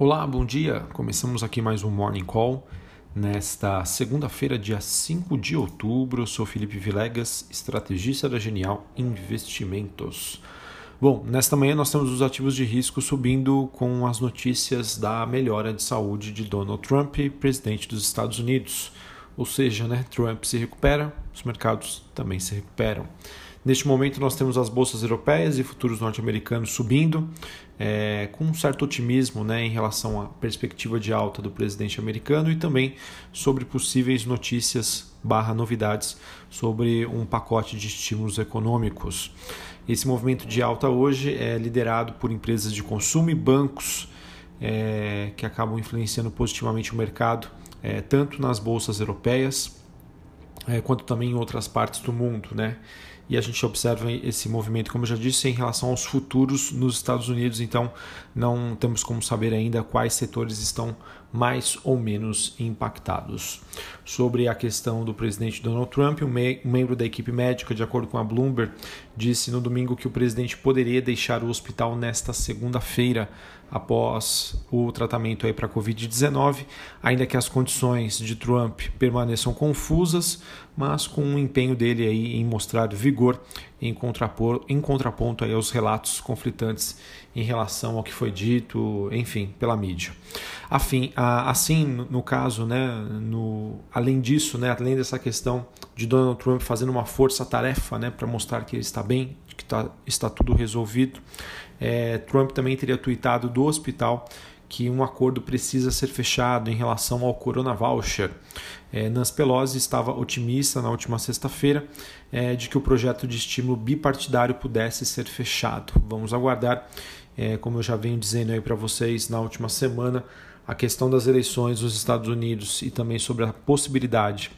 Olá, bom dia. Começamos aqui mais um Morning Call. Nesta segunda-feira, dia 5 de outubro, eu sou Felipe Vilegas, estrategista da Genial Investimentos. Bom, nesta manhã nós temos os ativos de risco subindo com as notícias da melhora de saúde de Donald Trump, presidente dos Estados Unidos. Ou seja, né, Trump se recupera, os mercados também se recuperam. Neste momento, nós temos as bolsas europeias e futuros norte-americanos subindo, é, com um certo otimismo né, em relação à perspectiva de alta do presidente americano e também sobre possíveis notícias barra novidades sobre um pacote de estímulos econômicos. Esse movimento de alta hoje é liderado por empresas de consumo e bancos é, que acabam influenciando positivamente o mercado, é, tanto nas bolsas europeias é, quanto também em outras partes do mundo, né? E a gente observa esse movimento, como eu já disse, em relação aos futuros nos Estados Unidos. Então, não temos como saber ainda quais setores estão mais ou menos impactados. Sobre a questão do presidente Donald Trump, um, me membro da equipe médica, de acordo com a Bloomberg, disse no domingo que o presidente poderia deixar o hospital nesta segunda-feira após o tratamento aí para a Covid-19, ainda que as condições de Trump permaneçam confusas, mas com o empenho dele aí em mostrar vigor em, contrapor, em contraponto aí aos relatos conflitantes em relação ao que foi dito, enfim, pela mídia. Afim, assim, no caso, né, no, além disso, né, além dessa questão de Donald Trump fazendo uma força-tarefa né, para mostrar que ele está bem, que tá, está tudo resolvido, é, Trump também teria tweetado do hospital que um acordo precisa ser fechado em relação ao Corona Voucher. É, Nancy Pelosi estava otimista na última sexta-feira é, de que o projeto de estímulo bipartidário pudesse ser fechado. Vamos aguardar, é, como eu já venho dizendo aí para vocês na última semana, a questão das eleições nos Estados Unidos e também sobre a possibilidade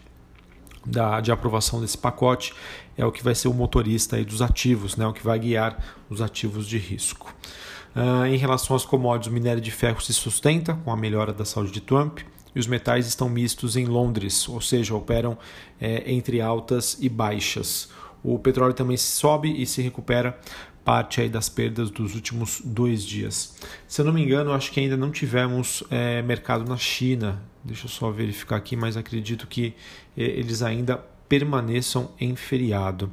da, de aprovação desse pacote é o que vai ser o motorista aí dos ativos, né, o que vai guiar os ativos de risco. Uh, em relação às commodities, o minério de ferro se sustenta com a melhora da saúde de Trump e os metais estão mistos em Londres, ou seja, operam é, entre altas e baixas. O petróleo também sobe e se recupera parte aí das perdas dos últimos dois dias. Se eu não me engano, acho que ainda não tivemos é, mercado na China. Deixa eu só verificar aqui, mas acredito que é, eles ainda permaneçam em feriado.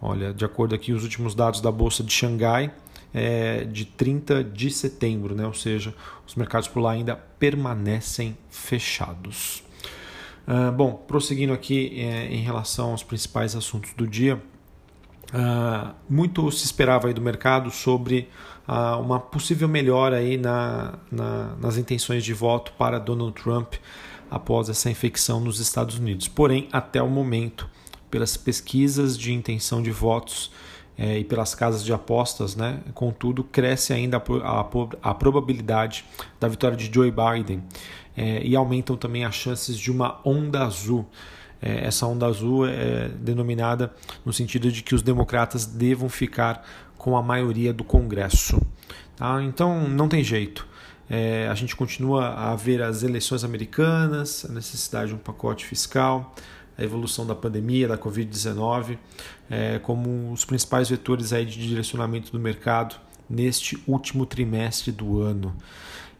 Olha, de acordo aqui os últimos dados da bolsa de Xangai, é, de 30 de setembro, né? ou seja, os mercados por lá ainda permanecem fechados. Uh, bom, prosseguindo aqui é, em relação aos principais assuntos do dia, uh, muito se esperava aí do mercado sobre uh, uma possível melhora aí na, na, nas intenções de voto para Donald Trump após essa infecção nos Estados Unidos. Porém, até o momento, pelas pesquisas de intenção de votos é, e pelas casas de apostas, né? contudo, cresce ainda a, a, a probabilidade da vitória de Joe Biden é, e aumentam também as chances de uma onda azul. É, essa onda azul é denominada no sentido de que os democratas devam ficar com a maioria do Congresso. Tá? Então, não tem jeito. É, a gente continua a ver as eleições americanas, a necessidade de um pacote fiscal, a evolução da pandemia, da Covid-19, é, como os principais vetores aí de direcionamento do mercado neste último trimestre do ano.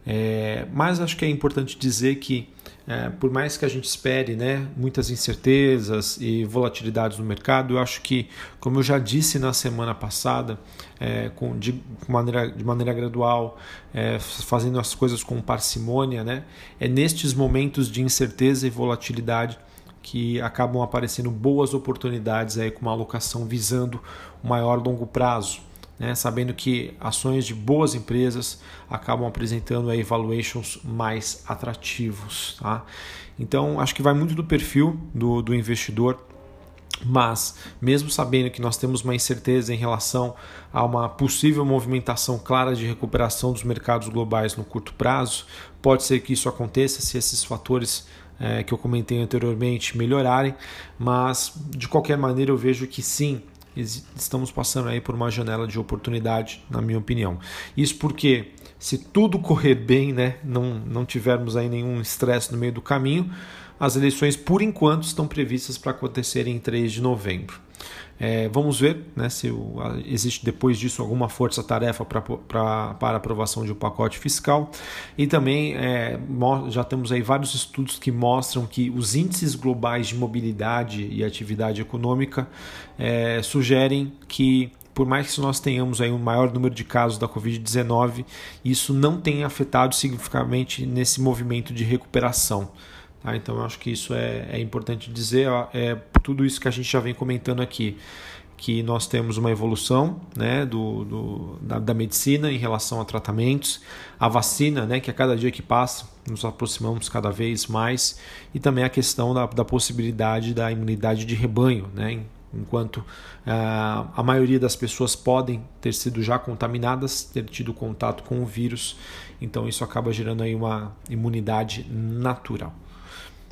É, mas acho que é importante dizer que, é, por mais que a gente espere né, muitas incertezas e volatilidades no mercado, eu acho que, como eu já disse na semana passada, é, com, de, maneira, de maneira gradual, é, fazendo as coisas com parcimônia, né, é nestes momentos de incerteza e volatilidade que acabam aparecendo boas oportunidades aí com uma alocação visando o maior longo prazo, né? sabendo que ações de boas empresas acabam apresentando aí valuations mais atrativos. Tá? Então, acho que vai muito do perfil do, do investidor mas, mesmo sabendo que nós temos uma incerteza em relação a uma possível movimentação clara de recuperação dos mercados globais no curto prazo, pode ser que isso aconteça se esses fatores é, que eu comentei anteriormente melhorarem, mas de qualquer maneira eu vejo que sim, estamos passando aí por uma janela de oportunidade, na minha opinião. Isso porque se tudo correr bem, né, não, não tivermos aí nenhum estresse no meio do caminho, as eleições por enquanto estão previstas para acontecerem em 3 de novembro. É, vamos ver né, se o, existe depois disso alguma força-tarefa para aprovação de um pacote fiscal. E também é, já temos aí vários estudos que mostram que os índices globais de mobilidade e atividade econômica é, sugerem que por mais que nós tenhamos aí um maior número de casos da Covid-19, isso não tem afetado significativamente nesse movimento de recuperação. Tá? Então acho que isso é, é importante dizer, é tudo isso que a gente já vem comentando aqui, que nós temos uma evolução né, do, do da, da, medicina em relação a tratamentos, a vacina, né, que a cada dia que passa nos aproximamos cada vez mais, e também a questão da, da possibilidade da imunidade de rebanho, né, enquanto uh, a maioria das pessoas podem ter sido já contaminadas, ter tido contato com o vírus, então isso acaba gerando aí uma imunidade natural.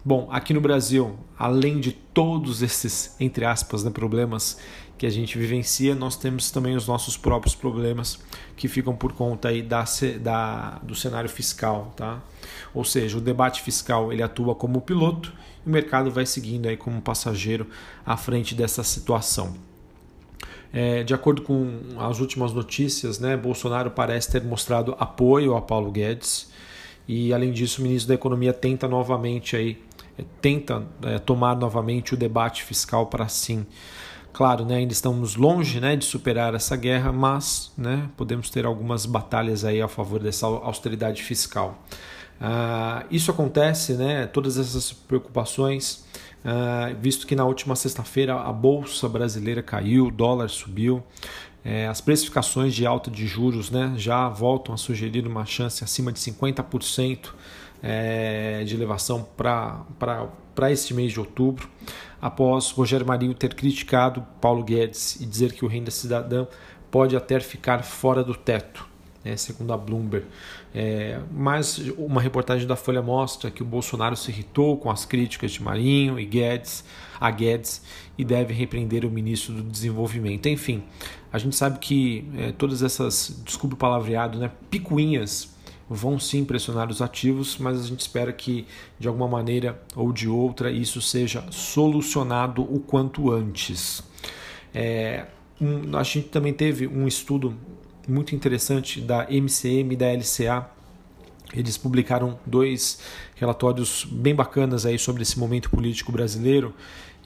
Bom, aqui no Brasil, além de todos esses, entre aspas, né, problemas que a gente vivencia, nós temos também os nossos próprios problemas que ficam por conta aí da, da, do cenário fiscal. Tá? Ou seja, o debate fiscal ele atua como piloto e o mercado vai seguindo aí como passageiro à frente dessa situação. É, de acordo com as últimas notícias, né, Bolsonaro parece ter mostrado apoio a Paulo Guedes e, além disso, o ministro da Economia tenta novamente aí tenta é, tomar novamente o debate fiscal para si. Claro, né, ainda estamos longe né, de superar essa guerra, mas né, podemos ter algumas batalhas aí a favor dessa austeridade fiscal. Uh, isso acontece, né, todas essas preocupações, uh, visto que na última sexta-feira a Bolsa Brasileira caiu, o dólar subiu, é, as precificações de alta de juros né, já voltam a sugerir uma chance acima de 50% é, de elevação para este mês de outubro, após Rogério Marinho ter criticado Paulo Guedes e dizer que o renda cidadã pode até ficar fora do teto, né, segundo a Bloomberg. É, mas uma reportagem da Folha mostra que o Bolsonaro se irritou com as críticas de Marinho e Guedes a Guedes e deve repreender o ministro do Desenvolvimento. Enfim, a gente sabe que é, todas essas, desculpe o palavreado, né, picuinhas vão sim pressionar os ativos, mas a gente espera que de alguma maneira ou de outra isso seja solucionado o quanto antes. É, um, a gente também teve um estudo muito interessante da MCM e da LCA. Eles publicaram dois relatórios bem bacanas aí sobre esse momento político brasileiro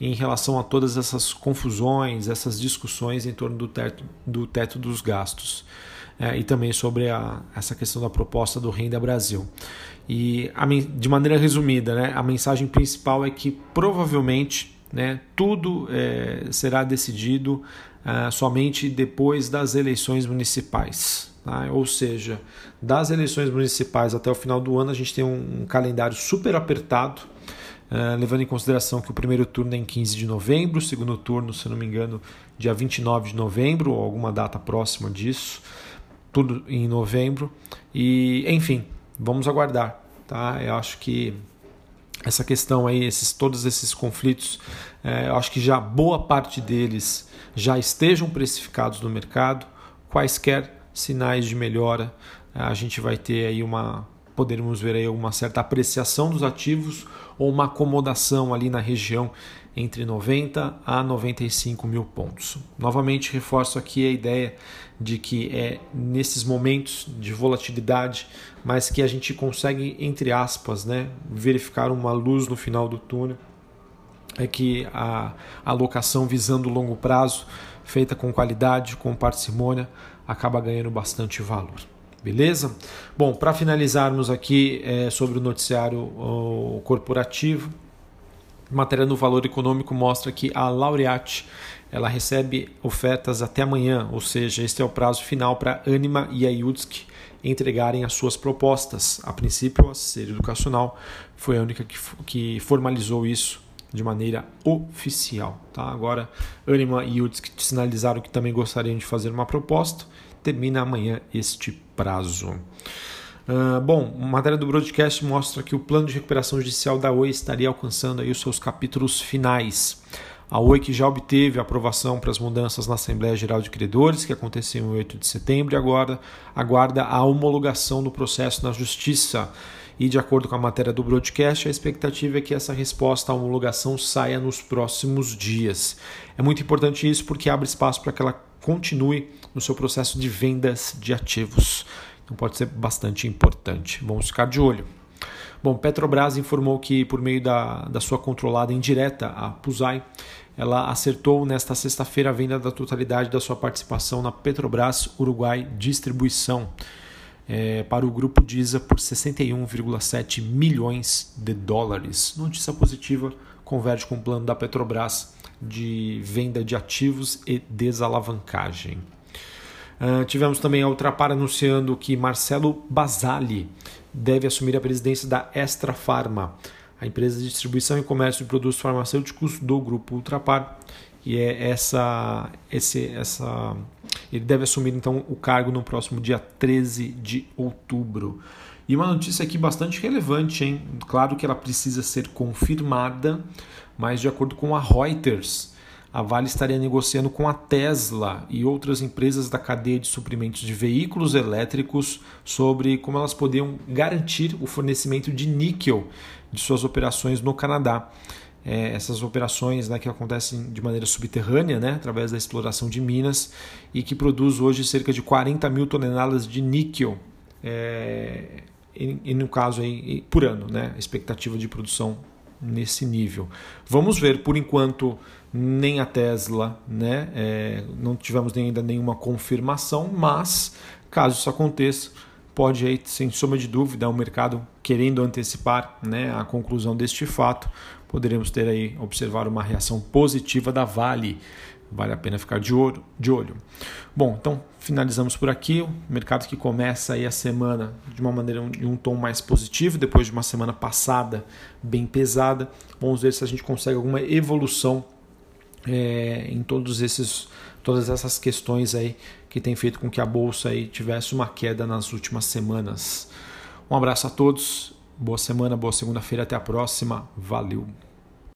em relação a todas essas confusões, essas discussões em torno do teto, do teto dos gastos é, e também sobre a, essa questão da proposta do Renda Brasil. E a, de maneira resumida, né, a mensagem principal é que provavelmente né, tudo é, será decidido é, somente depois das eleições municipais. Tá? Ou seja, das eleições municipais até o final do ano, a gente tem um, um calendário super apertado. Uh, levando em consideração que o primeiro turno é em 15 de novembro, o segundo turno, se não me engano, dia 29 de novembro, ou alguma data próxima disso tudo em novembro. E, enfim, vamos aguardar. Tá? Eu acho que essa questão aí, esses, todos esses conflitos, é, eu acho que já boa parte deles já estejam precificados no mercado. Quaisquer sinais de melhora, a gente vai ter aí uma, poderemos ver aí uma certa apreciação dos ativos ou uma acomodação ali na região entre 90 a 95 mil pontos. Novamente reforço aqui a ideia de que é nesses momentos de volatilidade, mas que a gente consegue, entre aspas, né, verificar uma luz no final do túnel, é que a alocação visando longo prazo, feita com qualidade, com parcimônia, acaba ganhando bastante valor. Beleza? Bom, para finalizarmos aqui é, sobre o noticiário o corporativo, matéria no Valor Econômico mostra que a Laureate ela recebe ofertas até amanhã, ou seja, este é o prazo final para Anima e a Yudsk entregarem as suas propostas. A princípio, a Ser Educacional foi a única que, que formalizou isso de maneira oficial. Tá? Agora, Anima e Yudsk sinalizaram que também gostariam de fazer uma proposta. Termina amanhã este prazo. Uh, bom, matéria do broadcast mostra que o plano de recuperação judicial da Oi estaria alcançando aí os seus capítulos finais. A Oi que já obteve aprovação para as mudanças na Assembleia Geral de Credores, que aconteceu em 8 de setembro, e agora aguarda a homologação do processo na Justiça. e, de acordo com a matéria do broadcast, a expectativa é que essa resposta à homologação saia nos próximos dias. É muito importante isso porque abre espaço para que ela continue no seu processo de vendas de ativos. Então pode ser bastante importante. Vamos ficar de olho. Bom, Petrobras informou que, por meio da, da sua controlada indireta, a Pusai, ela acertou nesta sexta-feira a venda da totalidade da sua participação na Petrobras Uruguai Distribuição é, para o grupo DISA por 61,7 milhões de dólares. Notícia positiva converge com o plano da Petrobras de venda de ativos e desalavancagem. Uh, tivemos também a Ultrapar anunciando que Marcelo Basali deve assumir a presidência da Extra Pharma, a empresa de distribuição e comércio de produtos farmacêuticos do grupo Ultrapar. E é essa, esse, essa, ele deve assumir então o cargo no próximo dia 13 de outubro. E uma notícia aqui bastante relevante, hein? Claro que ela precisa ser confirmada, mas de acordo com a Reuters, a Vale estaria negociando com a Tesla e outras empresas da cadeia de suprimentos de veículos elétricos sobre como elas poderiam garantir o fornecimento de níquel de suas operações no Canadá. É, essas operações né, que acontecem de maneira subterrânea, né, através da exploração de minas, e que produz hoje cerca de 40 mil toneladas de níquel, é, e, e, no caso aí, por ano, né, a expectativa de produção nesse nível. Vamos ver, por enquanto, nem a Tesla, né? É, não tivemos ainda nenhuma confirmação, mas caso isso aconteça, pode aí, sem sombra de dúvida, o mercado querendo antecipar né, a conclusão deste fato, poderemos ter aí, observar uma reação positiva da Vale. Vale a pena ficar de olho. De olho. Bom, então finalizamos por aqui. O mercado que começa aí a semana de uma maneira de um tom mais positivo, depois de uma semana passada bem pesada. Vamos ver se a gente consegue alguma evolução é, em todos esses, todas essas questões aí que tem feito com que a bolsa aí tivesse uma queda nas últimas semanas. Um abraço a todos, boa semana, boa segunda-feira, até a próxima, valeu!